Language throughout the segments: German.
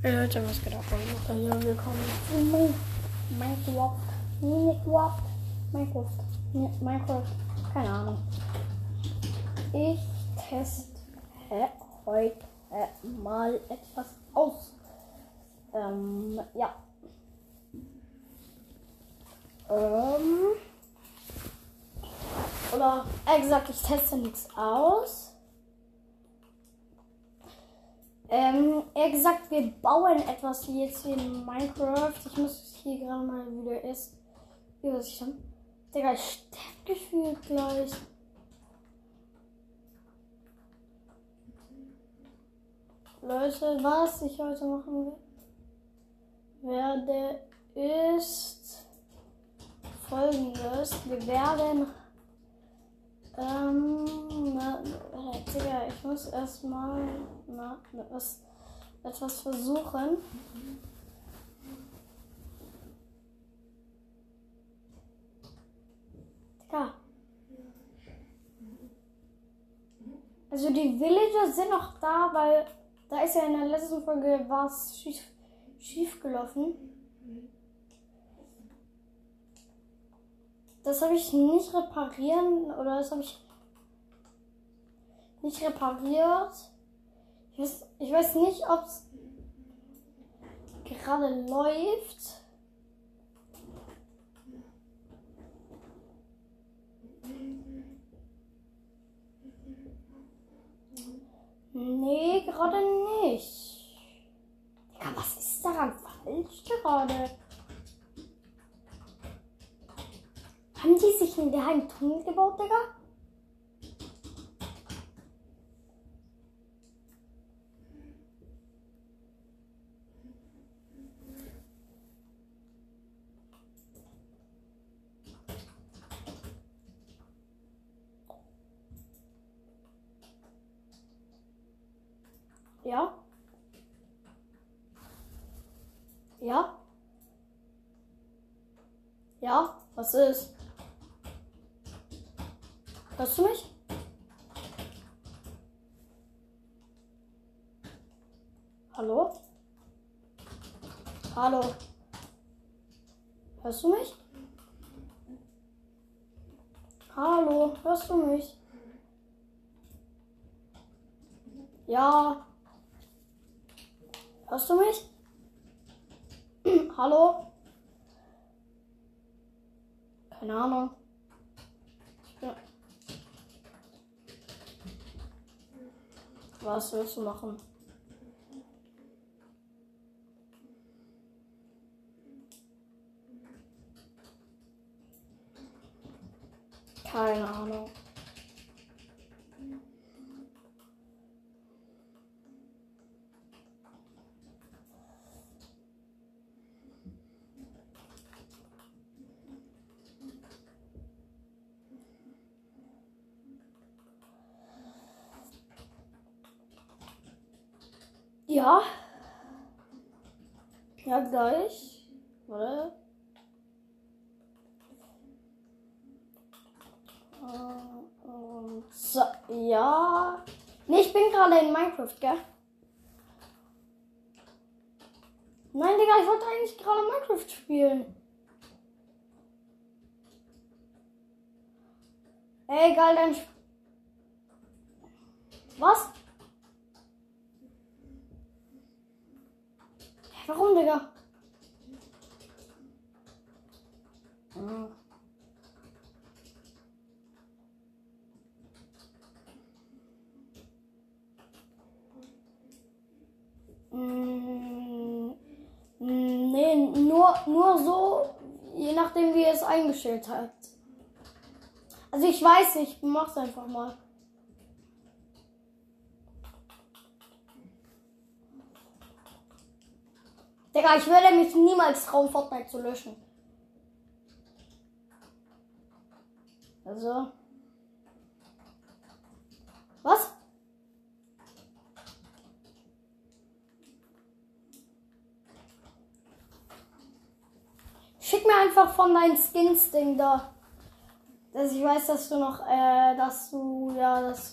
Hey Leute, was geht ab? Ja, willkommen zu Minecraft. Minecraft. Minecraft. Minecraft. Keine Ahnung. Ich teste heute mal etwas aus. Ähm, ja. Ähm. Oder, äh, gesagt, ich teste nichts aus. Ähm, er gesagt, wir bauen etwas wie jetzt hier in Minecraft. Ich muss hier gerade mal wieder ist. Wie was ich dann? Digga, ich sterbe gefühlt gleich. Leute, was ich heute machen werde, ist folgendes. Wir werden ähm, na, Digga, ich muss erstmal etwas, etwas versuchen. Digga. Also die Villager sind noch da, weil da ist ja in der letzten Folge was schief, schief gelaufen. Das habe ich nicht reparieren oder das habe ich nicht repariert. Ich weiß, ich weiß nicht, ob es gerade läuft. Nee, gerade nicht. Ja, was ist daran falsch gerade? Haben die sich in der einen Tunnel gebaut, Digga? Ja? Ja? Ja? Was ist? Hörst du mich? Hallo? Hallo? Hörst du mich? Hallo, hörst du mich? Ja. Hörst du mich? Hallo? Keine Ahnung. Was willst du machen? Keine Ahnung. Ja. Ja, gleich. Warte. Und so, ja. Nee, ich bin gerade in Minecraft, gell? Nein, Digga, ich wollte eigentlich gerade Minecraft spielen. Egal, dann. Was? Warum, Digga? Hm. Nee, nur, nur so, je nachdem wie er es eingestellt hat. Also ich weiß nicht, mach's einfach mal. Digga, ich würde mich niemals trauen, Fortnite zu löschen. Also. Was? Schick mir einfach von deinem Skins-Ding da. Dass ich weiß, dass du noch, äh, dass du, ja, das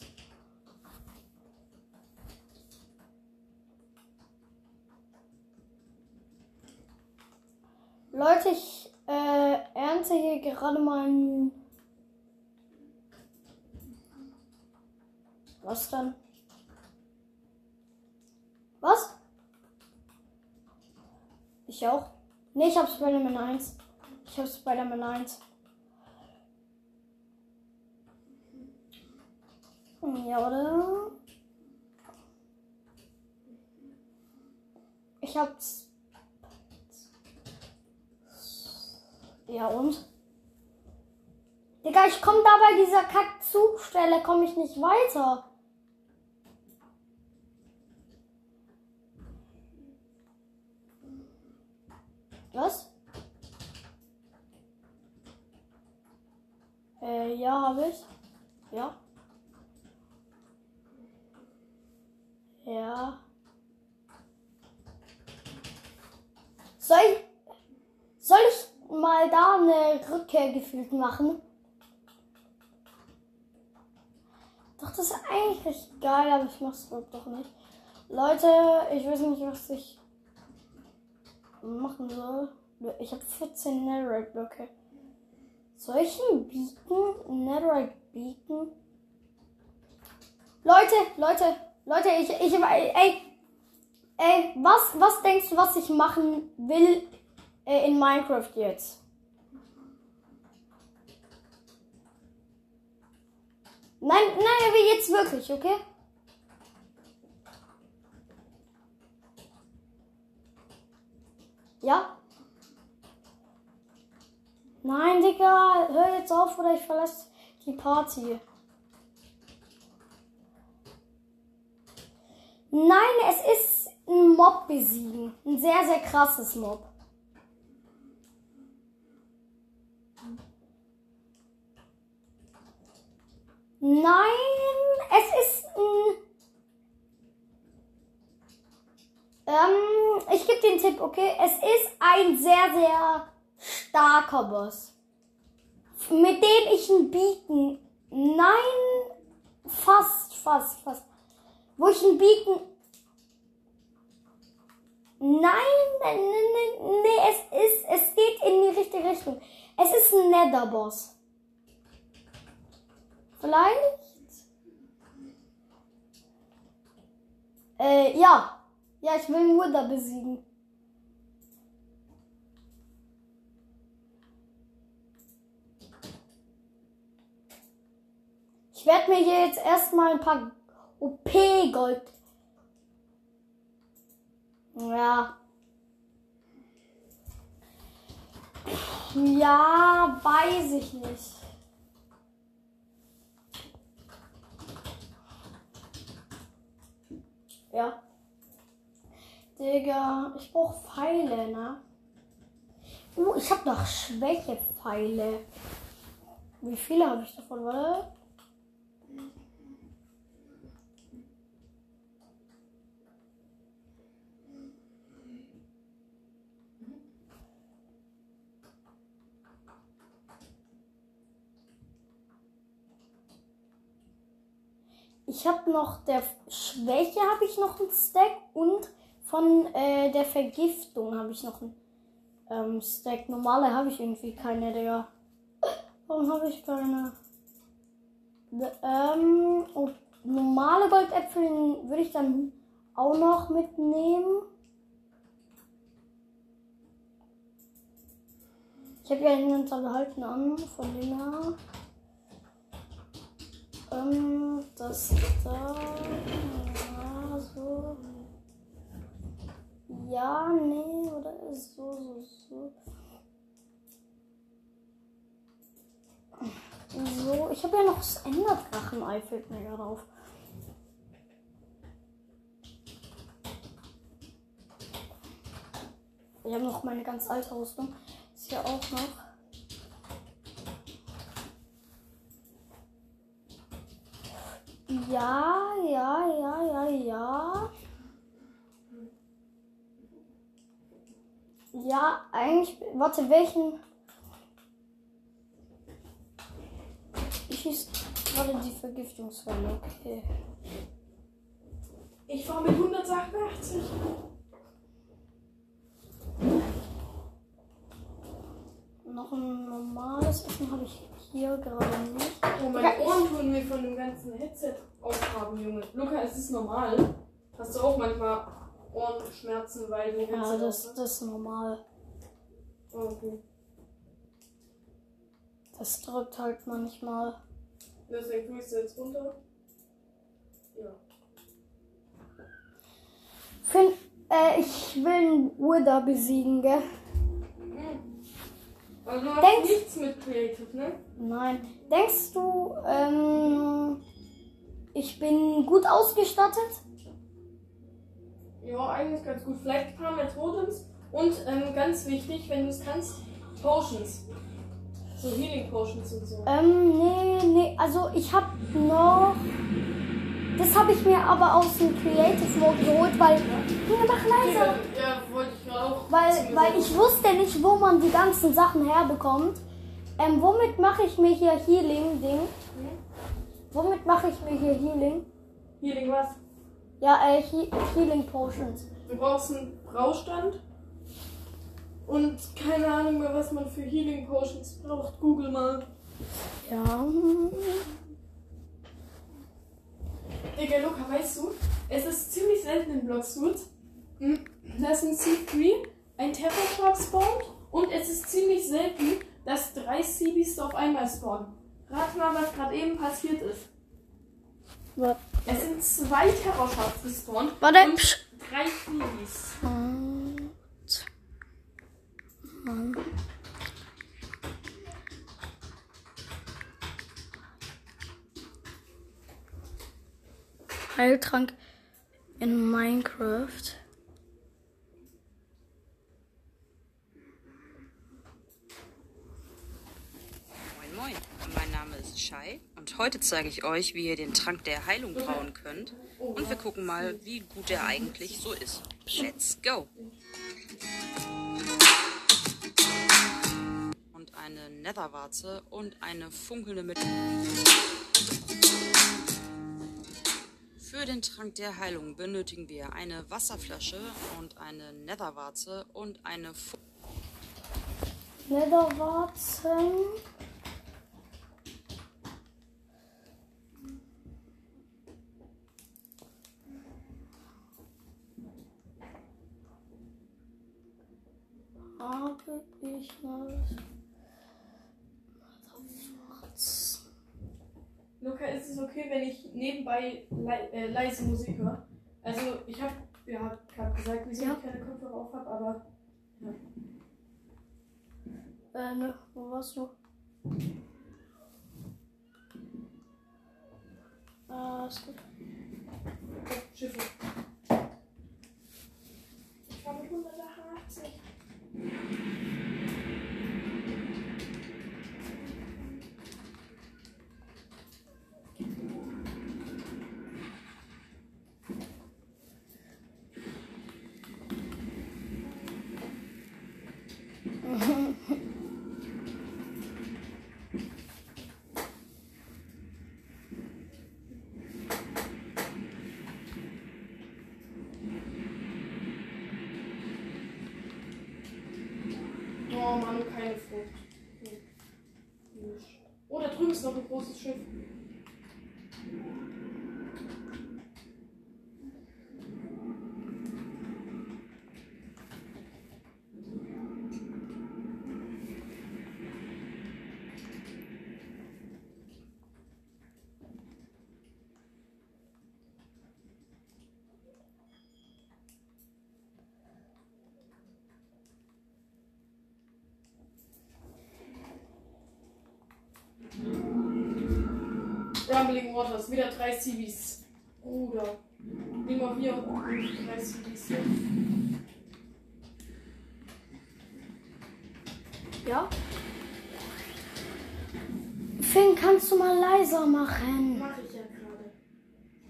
Leute, ich äh, ernte hier gerade mal ein. Was dann? Was? Ich auch? Ne, ich hab Spider-Man 1. Ich hab Spider-Man 1. Ja, oder? Ich hab's. Ja, und? Digga, ich komm da bei dieser Kack-Zugstelle, komme ich nicht weiter. Was? Äh, ja, habe ich. Ja. Ja. Soll ich, soll ich mal da eine Rückkehr gefühlt machen? Doch, das ist eigentlich geil, aber ich mach's doch nicht. Leute, ich weiß nicht, was ich machen soll. Ich habe 14 Netherite Blöcke. Soll ich einen Beacon? Netherite Beacon? Leute, Leute, Leute, ich, ich, ey, ey, was, was denkst du, was ich machen will äh, in Minecraft jetzt? Nein, nein, aber jetzt wirklich, okay? Ja? Nein, Digga, hör jetzt auf oder ich verlasse die Party. Nein, es ist ein Mob besiegen. Ein sehr, sehr krasses Mob. Nein, es ist ein. Ähm, ich gebe den Tipp, okay? Es ist ein sehr, sehr starker Boss. Mit dem ich ein Beacon. Nein, fast, fast, fast. Wo ich ein Beacon. Nein, nein, nein, nee, es ist, es geht in die richtige Richtung. Es ist ein Nether-Boss. Vielleicht? Äh, ja. Ja, ich will Wither besiegen. Ich werde mir hier jetzt erstmal ein paar OP-Gold. Ja. Ja, weiß ich nicht. Ja. Digga, ich brauche Pfeile, ne? Uh, ich habe noch Schwächepfeile. Wie viele habe ich davon, warte? Ich habe noch der Schwäche habe ich noch ein Stack und von äh, der Vergiftung habe ich noch ein ähm, Stack. Normale habe ich irgendwie keine, Digga. Warum habe ich keine? Ähm, und normale Goldäpfel würde ich dann auch noch mitnehmen. Ich habe ja den Inventar behalten an, von dem her. Ähm, das da. Ja, so. Ja, nee, oder so, so, so. So, ich habe ja noch das Enderdrachen-Ei, fällt mir gerade auf. Ich habe noch meine ganz alte Rüstung. Ist ja auch noch. Ja, ja, ja, ja, ja. Ja, eigentlich. Warte, welchen. Ich schieße gerade die Vergiftungswelle, okay. Ich fahre mit 188. das Essen habe ich hier gerade nicht. Oh, meine Ohren tun mir von dem ganzen Headset aufhaben, Junge. Luca, ist es normal? Hast du auch manchmal Ohrenschmerzen, weil du Ja, Headset das, das ist normal. Oh, okay. Das drückt halt manchmal. Deswegen tue ich es jetzt runter. Ja. Finn, äh, ich will einen Wither besiegen, gell? Also du hast Denkst- nichts mit Creative, ne? Nein. Denkst du, ähm, ich bin gut ausgestattet? Ja, eigentlich ganz gut. Vielleicht ein paar mehr Totems. Und ähm, ganz wichtig, wenn du es kannst, Potions. So Healing Potions und so. Ähm, nee, nee, also ich hab noch. Das habe ich mir aber aus dem Creative Mode geholt, weil. Junge, mach leiser! Ja, wollte ich auch. Weil, weil ich wusste nicht, wo man die ganzen Sachen herbekommt. Ähm, womit mache ich mir hier Healing-Ding? Womit mache ich mir hier Healing? Healing was? Ja, äh, He Healing Potions. Du brauchst einen Braustand. Und keine Ahnung mehr, was man für Healing Potions braucht. Google mal. Ja. Digga, Luca, weißt du, es ist ziemlich selten in Bloxwood, hm, dass ein C3 ein Terror Shark spawnt und es ist ziemlich selten, dass drei Seabees auf einmal spawnen. Rat mal, was gerade eben passiert ist. Warte. Es sind zwei Terror Sharks gespawnt Warte. und drei Seabees. Und. Mann. Heiltrank in Minecraft. Moin Moin, mein Name ist Shai und heute zeige ich euch, wie ihr den Trank der Heilung brauen könnt. Und wir gucken mal, wie gut er eigentlich so ist. Let's go! Und eine Netherwarze und eine funkelnde mit. Für den Trank der Heilung benötigen wir eine Wasserflasche und eine Netherwarze und eine Fu Netherwarzen. Habe ich mal. Netherwarzen. Luca, ist es okay, wenn ich nebenbei lei äh, leise Musik höre? Also, ich habe ja, gerade gesagt, wieso Ja. ich keine Kopfhörer auf habe, aber Äh, ne, wo warst du? Ah, ist gut. oh, Schiffe. Ich fahre mit 180. Oh Mann, keine Frucht. Nee. Nicht. Oh, da drüben ist noch ein großes Schiff. Rumbling Waters, wieder drei Seabees. Bruder. Immer wir drei Seabees. Ja? Finn, kannst du mal leiser machen? Mach ich ja gerade.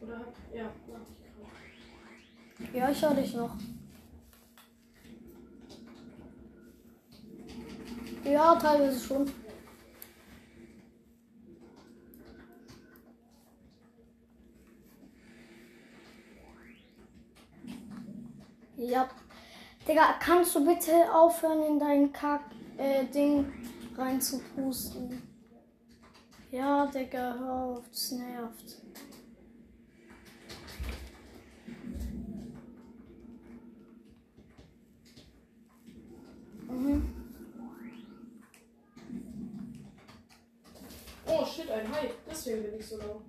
Oder. Ja, mach ich gerade. Ja, ich höre dich noch. Ja, teilweise schon. Ja. Digga, kannst du bitte aufhören in dein Kack-Ding reinzupusten. Ja, Digga, hör auf, das nervt. Mhm. Oh shit, ein Hai. Deswegen bin ich so low.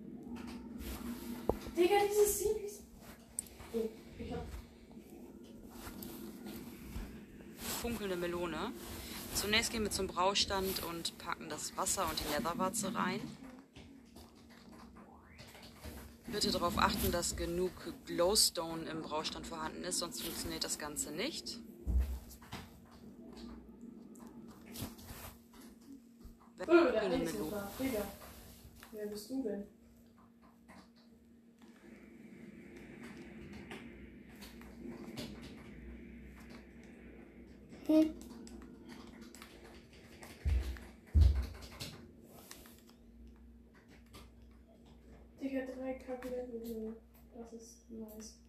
Digga, dieses Series. Oh, ich hab. Funkelnde Melone. Zunächst gehen wir zum Braustand und packen das Wasser und die Netherwarze rein. Bitte darauf achten, dass genug Glowstone im Braustand vorhanden ist, sonst funktioniert das Ganze nicht. Oh, ist da. Digga. Wer bist du denn? Hm. Digga, drei Kacklevel. Das ist nice.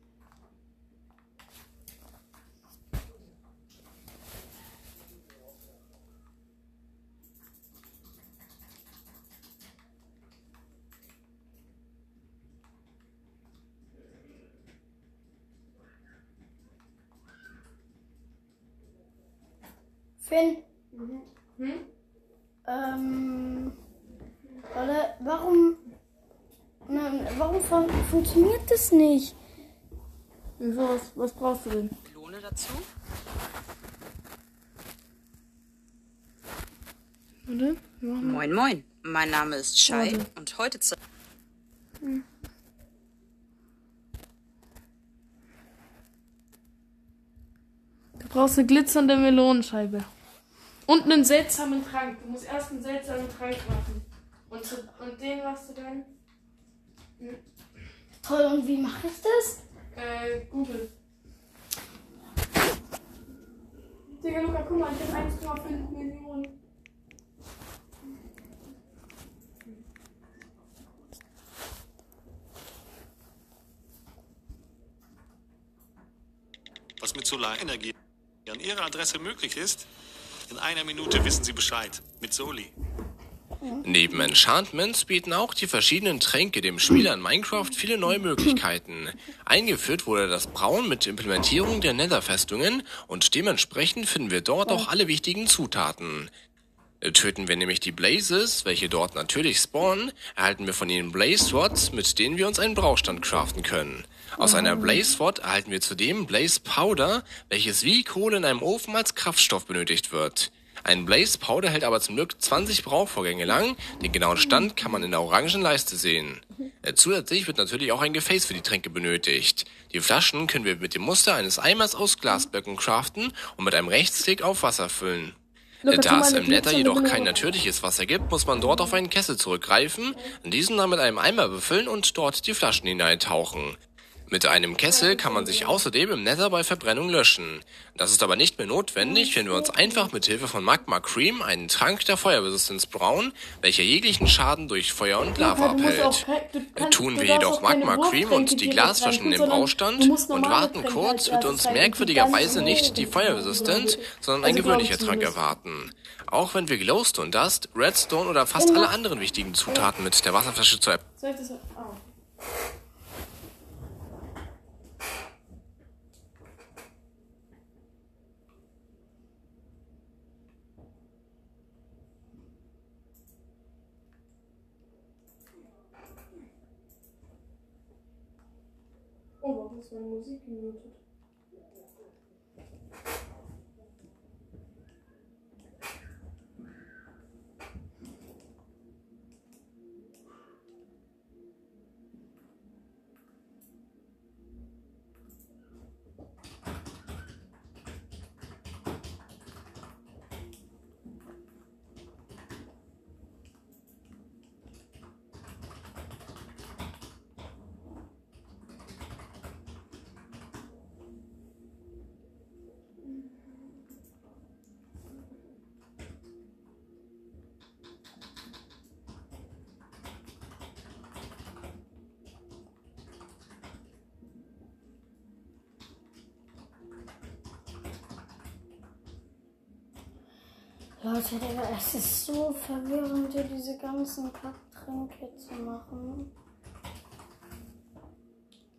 Finn, Mhm. Hm? ähm, warte, warum, na, warum fun funktioniert das nicht? Wieso? Was, was brauchst du denn? Melone dazu. Machen Moin, moin. Mein Name ist Shai Warte. und heute zeige Du brauchst eine glitzernde Melonenscheibe. Und einen seltsamen Trank. Du musst erst einen seltsamen Trank machen. Und, zu- und den machst du dann. Toll, und wie mache ich das? Äh, Google. Digga, Luca, guck mal, ich hab 1,5 Millionen. was mit Solarenergie an Ihrer Adresse möglich ist? In einer Minute wissen Sie Bescheid. Mit Soli. Neben Enchantments bieten auch die verschiedenen Tränke dem Spieler in Minecraft viele neue Möglichkeiten. Eingeführt wurde das Brauen mit Implementierung der Netherfestungen und dementsprechend finden wir dort auch alle wichtigen Zutaten. Töten wir nämlich die Blazes, welche dort natürlich spawnen, erhalten wir von ihnen Blaze Rods, mit denen wir uns einen Braustand craften können. Aus einer Blaze Rod erhalten wir zudem Blaze Powder, welches wie Kohle in einem Ofen als Kraftstoff benötigt wird. Ein Blaze Powder hält aber zum Glück 20 Brauchvorgänge lang, den genauen Stand kann man in der orangen Leiste sehen. Äh, Zusätzlich wird natürlich auch ein Gefäß für die Tränke benötigt. Die Flaschen können wir mit dem Muster eines Eimers aus Glasblöcken craften und mit einem Rechtsklick auf Wasser füllen. Tu Da es im Nether glitzernde jedoch kein natürliches Wasser gibt, muss man dort auf einen Kessel zurückgreifen, diesen dann mit einem Eimer befüllen und dort die Flaschen hineintauchen. Mit einem Kessel kann man sich außerdem im Nether bei Verbrennung löschen. Das ist aber nicht mehr notwendig, wenn wir uns einfach mit Hilfe von Magma Cream einen Trank der Feuerresistenz brauen, welcher jeglichen Schaden durch Feuer und Lava abhält. kannst- Tun wir jedoch Magma Cream und die Glasflaschen in den Braustand und warten kurz, wird uns merkwürdigerweise nicht die Tränke. sondern ein Also, gewöhnlicher ich Trank erwarten. Auch wenn wir Glowstone Dust, Redstone oder fast alle anderen wichtigen Zutaten mit der Wasserflasche zu Soll ich das. Oh, warum ist meine Musik Leute, es ist so verwirrend, hier diese ganzen Kacktränke zu machen.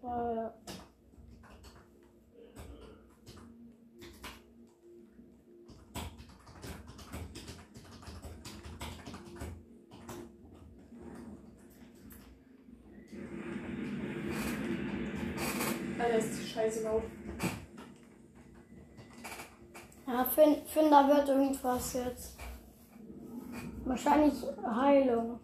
Weil. Alter, ist die Scheiße laut. Ja, Finn, da wird irgendwas jetzt. Wahrscheinlich Heilung.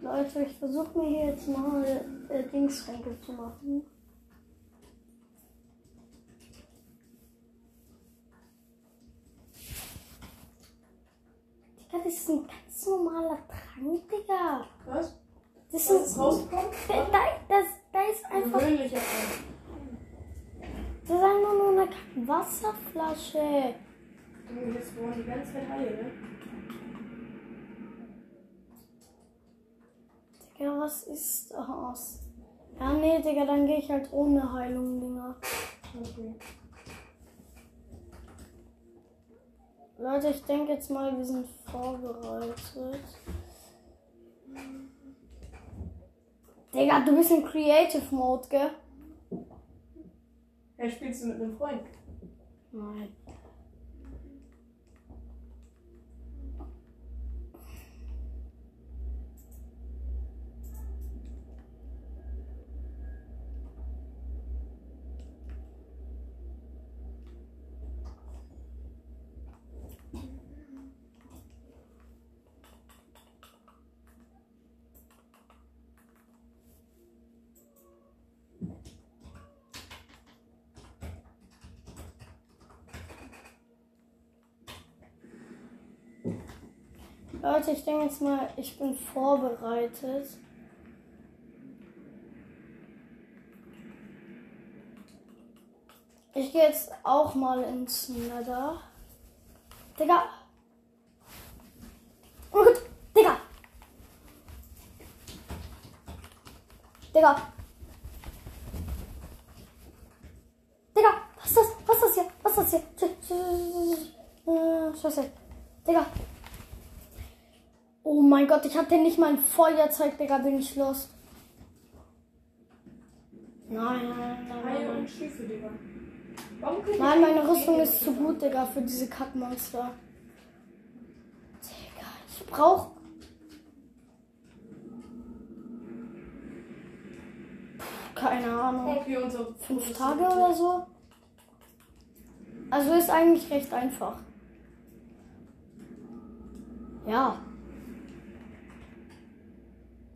Leute, ich versuche mir hier jetzt mal äh, Dingsränke zu machen. Digga, das ist ein ganz normaler Trank, Digga. Was? Das ist, rausgekommen? da, da, das, da ist einfach. Gewöhnlicher Fall. Das ist einfach nur eine Wasserflasche. Du, jetzt wollen die ganze Zeit heilen, ne? Digga, was ist das? Ja, nee, Digga, dann gehe ich halt ohne Heilung, Dinger. Okay. Leute, ich denke jetzt mal, wir sind vorbereitet. Digga, du bist in Creative Mode, gell? Ja, spielst du mit einem Freund? Nein. Ich denke jetzt mal, ich bin vorbereitet. Ich gehe jetzt auch mal ins Nether. Digga. Oh Gott, Digga. Digga. Digga, was ist das? Was ist das hier? Was ist das hier? Sch- sch- sch- Scheiße. Digga. Oh mein Gott, ich hatte nicht mal ein Feuerzeug, Digga, bin ich los. Nein, nein, nein, nein, nein. meine Rüstung ist zu gut, Digga, für diese Kackmonster. Digga, ich brauch. Puh, Keine Ahnung. Fünf Tage oder so? Also ist eigentlich recht einfach. Ja.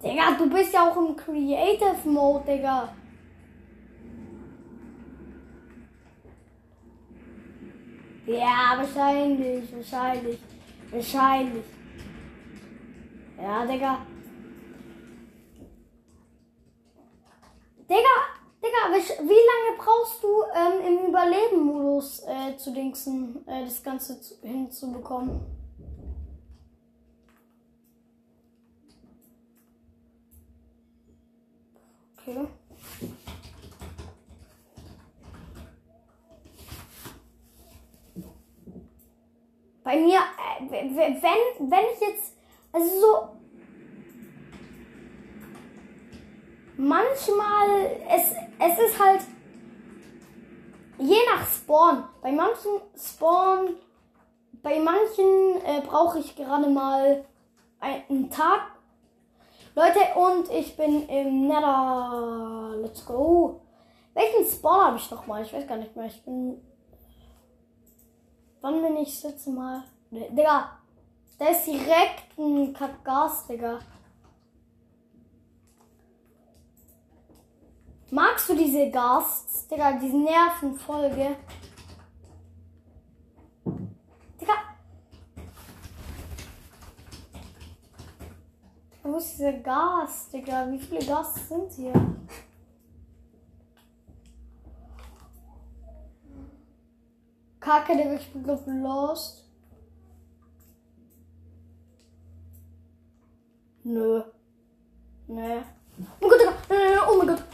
Digga, du bist ja auch im Creative Mode, Digga. Ja, wahrscheinlich, wahrscheinlich, wahrscheinlich. Ja, Digga. Digga, Digga, wie, lange brauchst du ähm, im Überleben-Modus äh, zu dingsen, äh, das Ganze zu, hinzubekommen? Okay. Bei mir, äh, wenn, wenn ich jetzt, also so, manchmal, es, es ist halt, je nach Spawn, bei manchen Spawn, bei manchen äh, brauche ich gerade mal einen Tag. Leute, und ich bin im Nether. Let's go. Welchen Spawn habe ich noch mal? Ich weiß gar nicht mehr. Ich bin. Wann bin ich letzte Mal? Ne, Digga, da ist direkt ein Kackgas, Digga. Magst du diese Gasts, Digga? Die nerven voll, gell? Digga. Wo ist dieser Gas, Digga? Wie viele Gas sind hier? Kacke, Digga, ich bin glaub lost. Nö. Nee. Oh mein Gott, Digga. Oh mein Gott.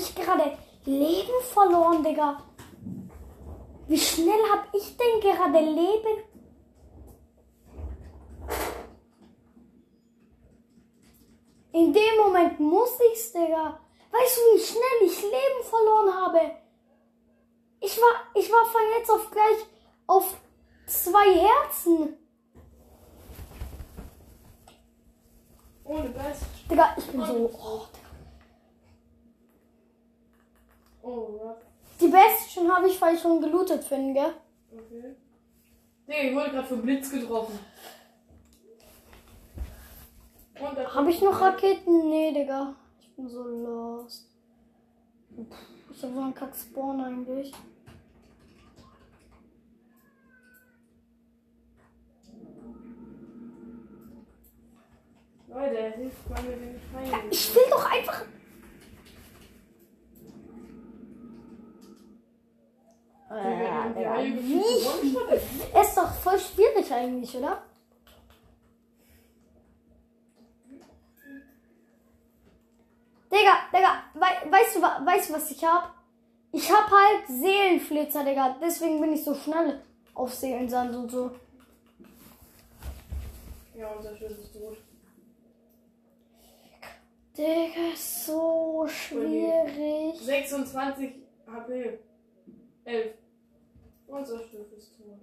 ich gerade Leben verloren, Digga. Wie schnell hab ich denn gerade Leben? In dem Moment muss ich's, Digga. Weißt du, wie schnell ich Leben verloren habe? Ich war, ich war von jetzt auf gleich auf zwei Herzen. Ohne Best. Digga, ich bin so. Oh, Oh, ja. die Bestien habe ich, weil ich schon gelootet bin, gell? Okay. Digga, ich wurde gerade vom Blitz getroffen. Habe ich noch Raketen? Nee, Digga. Ich bin so lost. Puh, Ich habe so einen Kack-Spawn eigentlich. Leute, hilft mal mit den Pfeilen. Ich will doch einfach. Haie gefühlt wie? ist doch voll schwierig eigentlich, oder? Digga, Digga, wei weißt, du, weißt du, was ich hab? Ich hab halt Seelenflitzer, Digga. Deswegen bin ich so schnell auf Seelensand und so. Ja, unser Schiff ist tot. Digga, ist so schwierig. 26 HP. 11. Unser Schiff ist tot.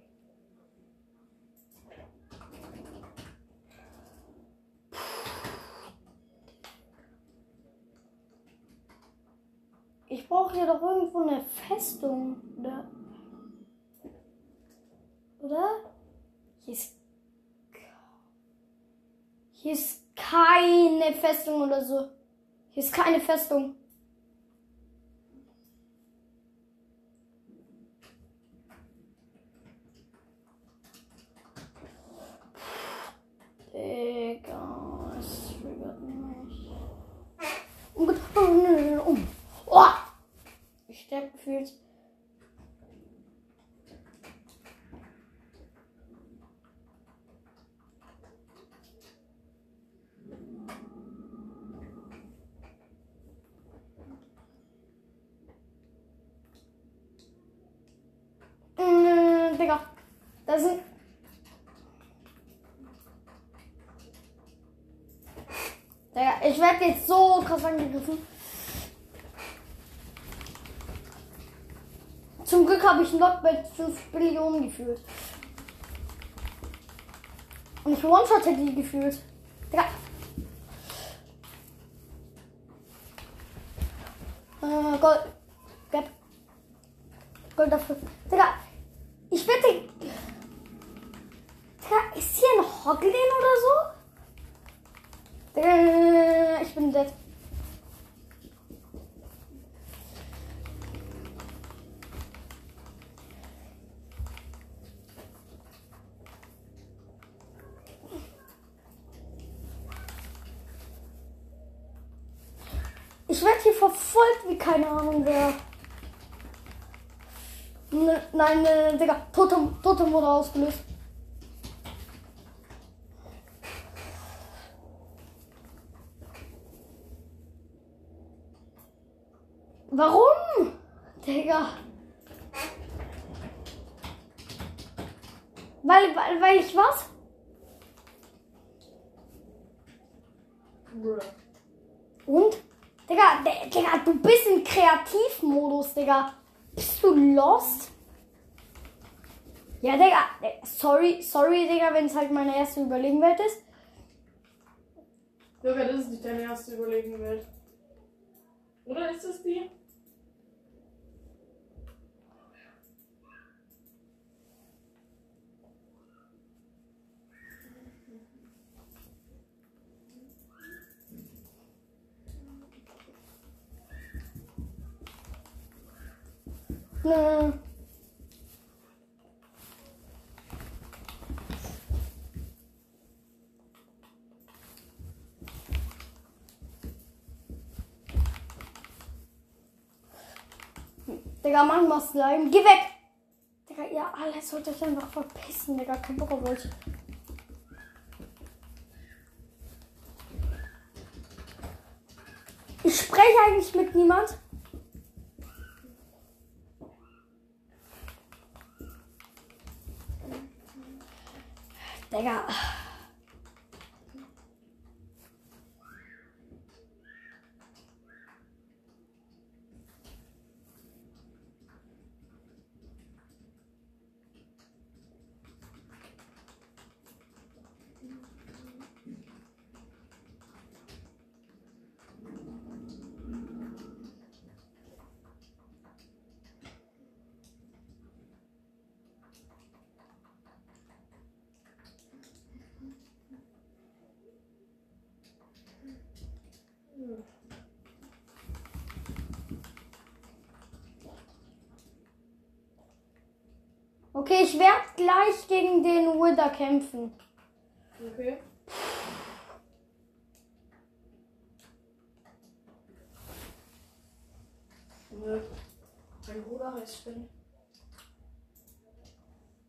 Ich brauche hier doch irgendwo eine Festung, oder? Oder? Hier ist. Hier ist keine Festung oder so. Hier ist keine Festung. Digga, es triggert mich. Um, Gott- oh, nö, nö, nö, um. Oh! Ich sterbe gefühlt. Mm, Digga. Da sind. Digga, ich werde jetzt so angegriffen. Zum Glück habe ich Lot mit 5 Billionen gefühlt. Und ich one-shotte die gefühlt. Digga. Äh, Gold. Gap. Gold dafür. Digga. Ich wette. Digga, ist hier ein Hoglin oder so? Digga, ich bin dead. Ich werde hier verfolgt wie keine Ahnung wer. Ne, nein, ne, Digga, Totem, Totem wurde ausgelöst. Warum? Digga. Weil, weil, weil ich was? Bruh. Und? Digga, Digga, du bist im Kreativmodus, Digga. Bist du lost? Ja, Digga, äh, sorry, sorry, Digga, wenn es halt meine erste Überlegenwelt ist. Sogar das ist nicht deine erste Überlegenwelt. Oder ist es die? Digga, Mann, was Slime. Geh weg! Digga, ihr alle sollt euch einfach verpissen, Digga. Kein Bock auf euch. Ich spreche eigentlich mit niemand. Digga. Okay, gleich gegen den Wither kämpfen. Okay. Nö. Mein Bruder heißt Finn.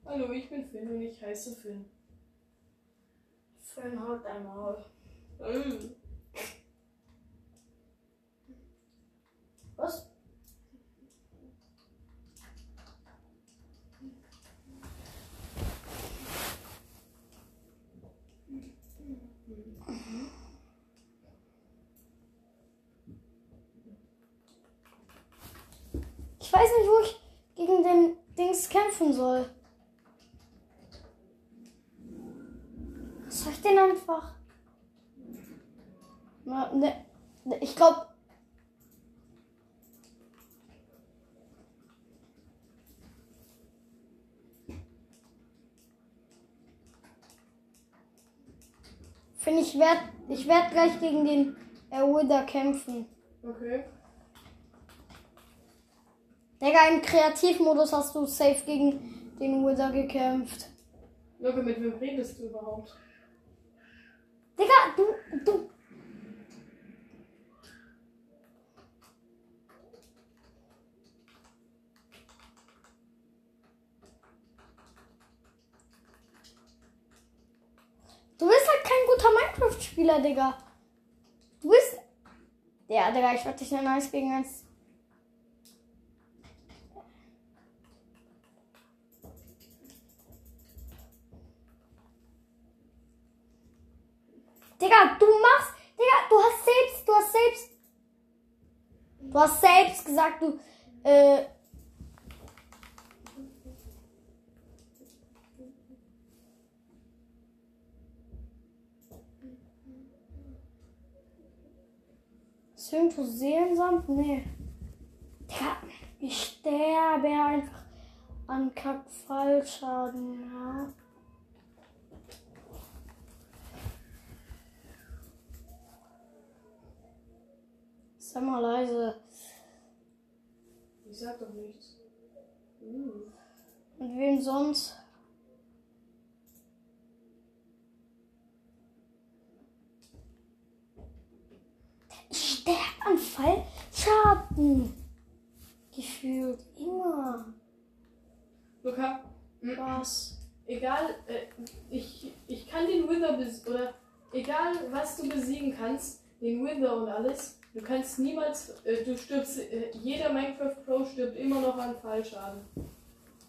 Hallo, ich bin Finn und ich heiße Finn. Finn, halt dein Maul. Ich weiß nicht, wo ich gegen den Dings kämpfen soll. Soll ich den einfach? Na, ne, ne, ich glaube, ich werd, ich werde gleich gegen den Wither kämpfen. Okay. Digga, im Kreativmodus hast du safe gegen den Wither gekämpft. Logo, mit wem redest du überhaupt? Digga, du, du. Du bist halt kein guter Minecraft-Spieler, Digga. Du bist. Ja, Digga, ich werde dich in 1 gegen eins Hast selbst gesagt, du. Äh. Irgendwo Seelensand? Nee. Digga, ich sterbe einfach an Kackfallschaden, ja. Sei mal leise. Ich sag doch nichts. Uh. Und wem sonst? An Fallschaden. Gefühlt immer. Luca, Was? egal, äh, ich, ich kann den Wither besiegen, oder egal was du besiegen kannst, den Wither und alles, du kannst niemals, äh, du stirbst, äh, jeder Minecraft Pro stirbt immer noch an Fallschaden.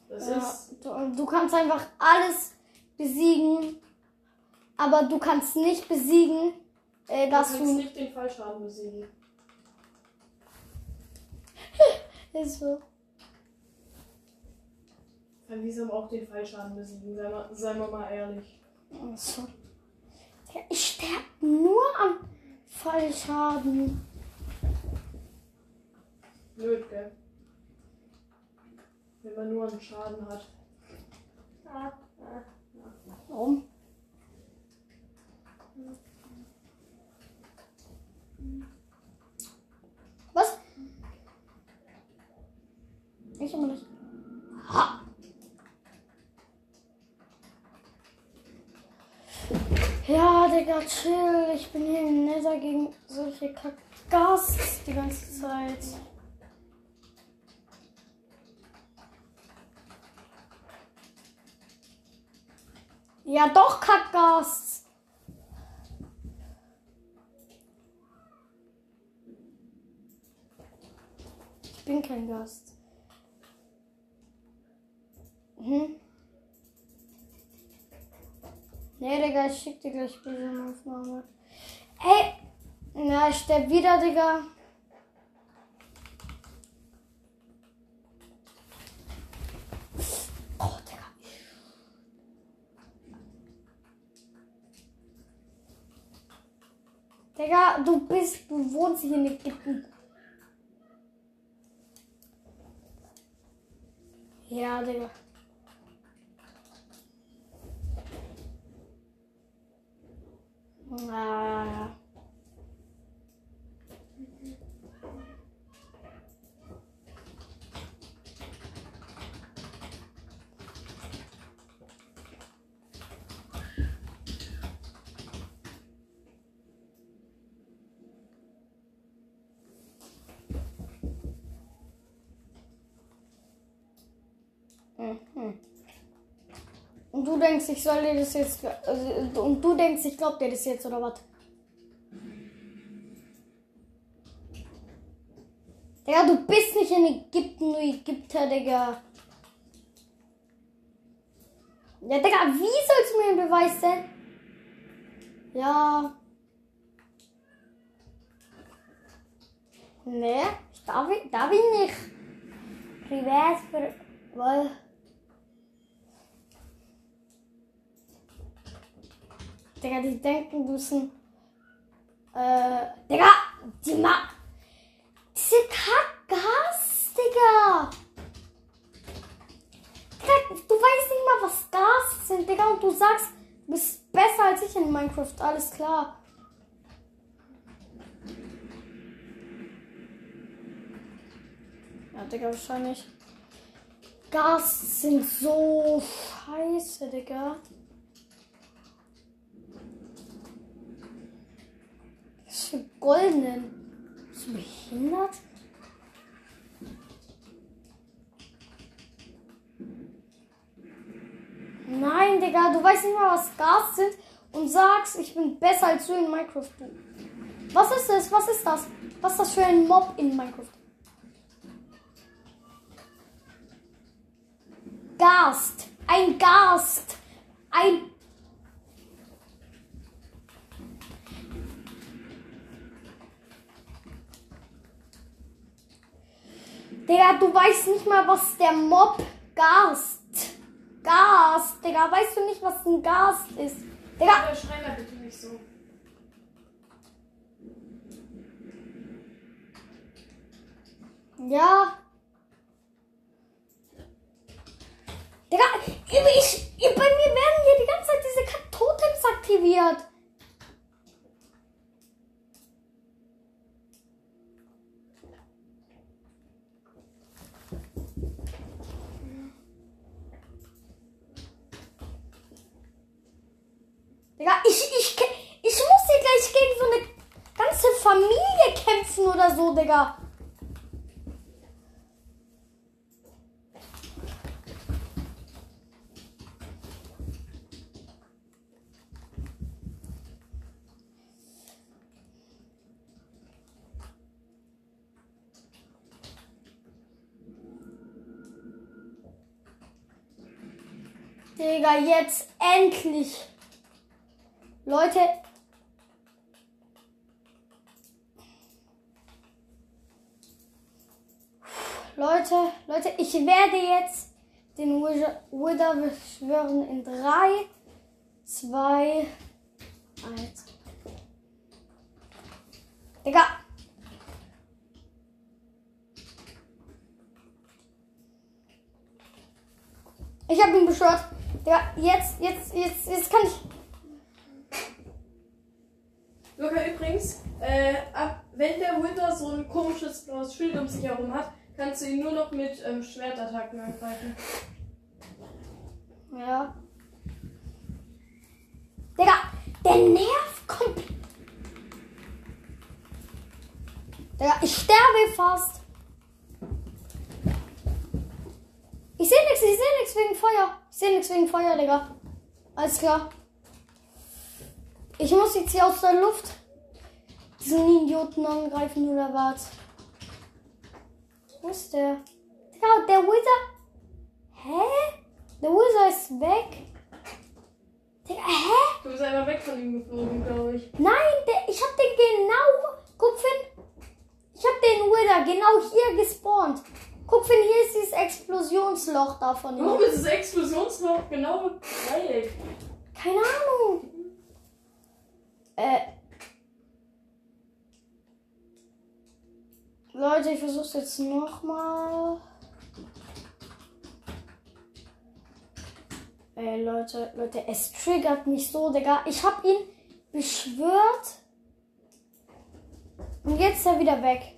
Das Ja, ist, du, du kannst einfach alles besiegen, aber du kannst nicht besiegen, äh, du dass kannst du. nicht den Fallschaden besiegen. Ist so. Kann diesem auch den Fallschaden besiegen, sei mal, seien wir mal ehrlich. Ach so. Ich sterbe nur am Fallschaden. Blöd, gell? Wenn man nur einen Schaden hat. Warum? Was? Ich immer nicht. Ha! Ja, Digga, chill. Ich bin hier im Nether gegen solche Kackgasts die ganze Zeit. Ja, doch, Kackgasts. Ich bin kein Gast. Mhm. Nee, Digga, ich schick dir gleich Bildschirmaufnahme. Ey! Na, ich sterb wieder, Digga. Digga, du bist, du wohnst hier in Ägypten. Ja, Digga. Ah. Mhm. Und du denkst, ich soll dir das jetzt. Also, und du denkst, ich glaub dir das jetzt, oder was? Digga, du bist nicht in Ägypten, du Ägypter, Digga. Ja, Digga, wie sollst du mir einen Beweis senden? Ja. Nee, ich darf, darf ich nicht. Privat für. Weil. Digga, die denken, du bist ein. Äh. Digga! Die ma. Diese Kackgas, Digga! Digga, du weißt nicht mal, was Gas sind, Digga, und du sagst, du bist besser als ich in Minecraft, alles klar. Ja, Digga, wahrscheinlich. Gas sind so scheiße, Digga. Goldenen? Bist du behindert? Nein, Digga, du weißt nicht mal, was Gas sind und sagst, ich bin besser als du in Minecraft. Was ist das? Was ist das? Was ist das für ein Mob in Minecraft? Gast. Ein Gast. Ein. Digga, du weißt nicht mal, was der Mob Gast. Gast. Digga, weißt du nicht, was ein Gast ist? Digga. Aber schrei mal bitte nicht so. Ja. Digga, ich, ich, bei mir werden hier die ganze Zeit diese Totems aktiviert. Digga, ich, ich, ich muss hier gleich gegen so eine ganze Familie kämpfen oder so, Digga. Digga, jetzt endlich. Leute. Leute, Leute, ich werde jetzt den Wither beschwören in 3, 2, 1. Digga. Ich hab ihn beschwört. Digga, jetzt, jetzt, jetzt, jetzt kann ich. Luca, übrigens, äh, ab, wenn der Winter so ein komisches blaues Schild um sich herum hat, kannst du ihn nur noch mit ähm, Schwertattacken angreifen. Ja. Digga, der nervt komplett. Digga, ich sterbe fast. Ich sehe nichts, ich sehe nichts wegen Feuer. Ich sehe nichts wegen Feuer, Digga. Alles klar. Ich muss jetzt hier aus der Luft diesen Idioten angreifen oder was? Wo ist der? Digga, der Wither. Hä? Der Wither ist weg. Digga, hä? da weg von ihm geflogen, glaube ich. Nein, der, ich hab den genau. Finn. Ich hab den Wither genau hier gespawnt. Finn, hier ist dieses Explosionsloch da von ihm. Warum ist das Explosionsloch genau Dreieck? Keine Ahnung. Äh. Leute, ich versuch's jetzt nochmal. Ey, Leute, Leute, es triggert mich so, Digga. Ich hab ihn beschwört. Und jetzt ist er wieder weg.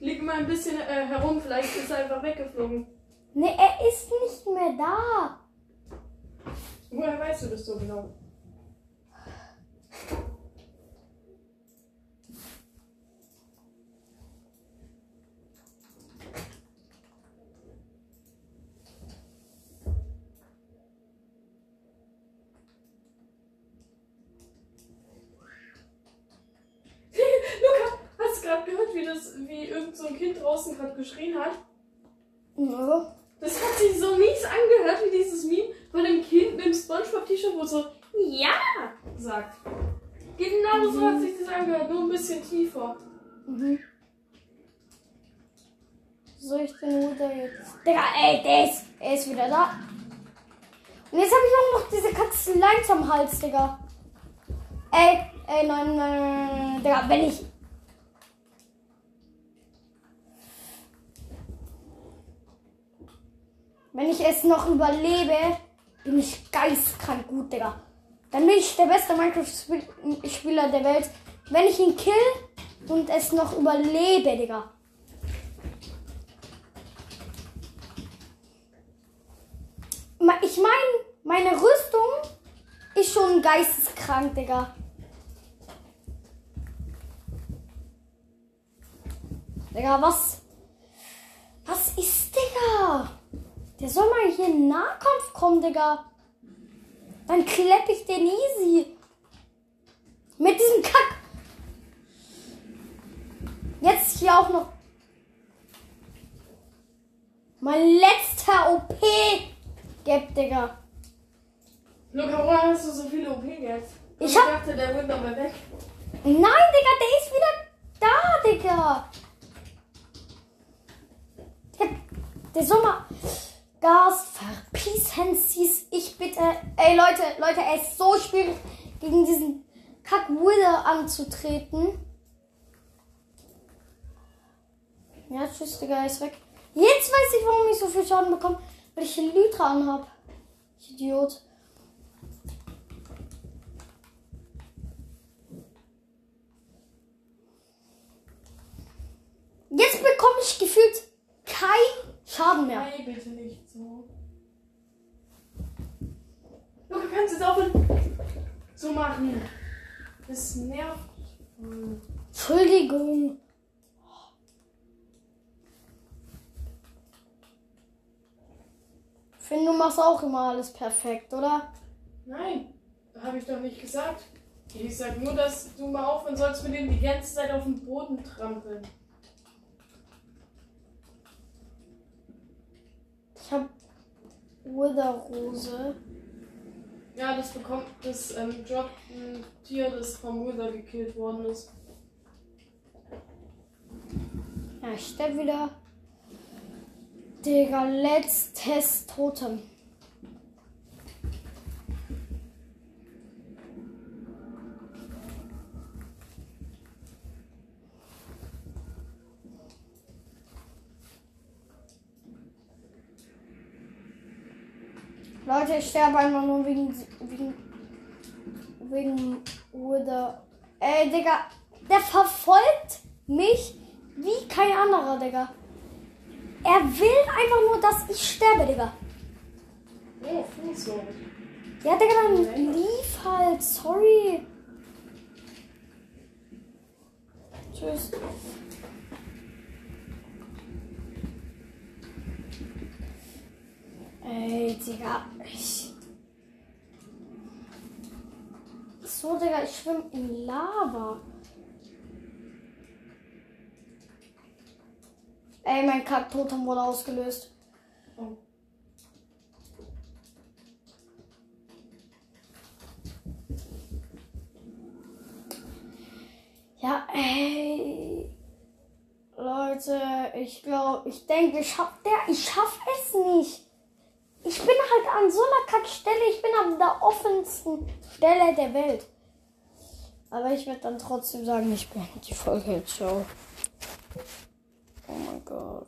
Liegt mal ein bisschen äh, herum, vielleicht ist er einfach weggeflogen. Ne, er ist nicht mehr da. Woher weißt du das so genau? So ein Kind draußen gerade geschrien hat? Ja. Das hat sich so mies angehört, wie dieses Meme von dem Kind mit dem Spongebob-T-Shirt, wo es so Ja sagt. Genau so hat sich das angehört, nur ein bisschen tiefer. Mhm. Soll ich den Ruder jetzt? Digga, ey, der ist, er ist wieder da. Und jetzt habe ich auch noch diese Katze Lines am Hals, Digga. Ey, ey, nein, nein, nein, nein, Digga, wenn ich. Wenn ich es noch überlebe, bin ich geistkrank gut, Digga. Dann bin ich der beste Minecraft-Spieler der Welt. Wenn ich ihn kill und es noch überlebe, Digga. Ich meine, meine Rüstung ist schon geisteskrank, Digga. Digga, was? Was ist, Digga? Der soll mal hier in Nahkampf kommen, Digga. Dann klepp ich den easy. Mit diesem Kack. Jetzt hier auch noch. Mein letzter OP. Gap, Digga. Luca, woher hast du so viele OP jetzt? Ich ich hab- dachte, der wird aber weg. Nein, Digga, der ist wieder da, Digga. Der, der Sommer. Gas, verpissen Sie's. Ich bitte. Ey, Leute, Leute, es ist so schwierig, gegen diesen Kack anzutreten. Ja, tschüss, Digga, ist weg. Jetzt weiß ich, warum ich so viel Schaden bekomme, weil ich Elytra anhab. Ich Idiot. Jetzt bekomme ich gefühlt kein Schaden mehr. Nein, bitte nicht so. Luca, kannst du jetzt aufhören zu machen? Das nervt. voll. Entschuldigung. Ich finde, du machst auch immer alles perfekt, oder? Nein, habe ich doch nicht gesagt. Ich sag nur, dass du mal aufhören sollst, mit denen die ganze Zeit auf den Boden trampeln. Ich habe Wither-Rose. Ja, das bekommt, das ähm, droppt ein Tier, das vom Wither gekillt worden ist. Ja, ich sterbe wieder. Digga, letztes Totem. Leute, ich sterbe einfach nur wegen, wegen, wegen Wither. Ey, Digga, der verfolgt mich wie kein anderer, Digga. Er will einfach nur, dass ich sterbe, Digga. Oh, Fußnote. Ja, Digga, dann lief halt. Sorry. Tschüss. Ey, Digga. es schwimmt in Lava. Ey, mein Kacktotem wurde ausgelöst. Oh. Ja, ey. Leute, ich glaube, ich denke, ich schaff, der, ich schaff es nicht. Ich bin halt an so einer Kackstelle, ich bin an der offensten Stelle der Welt. Aber ich werde dann trotzdem sagen, ich beende die Folge jetzt. Ciao. Oh mein Gott.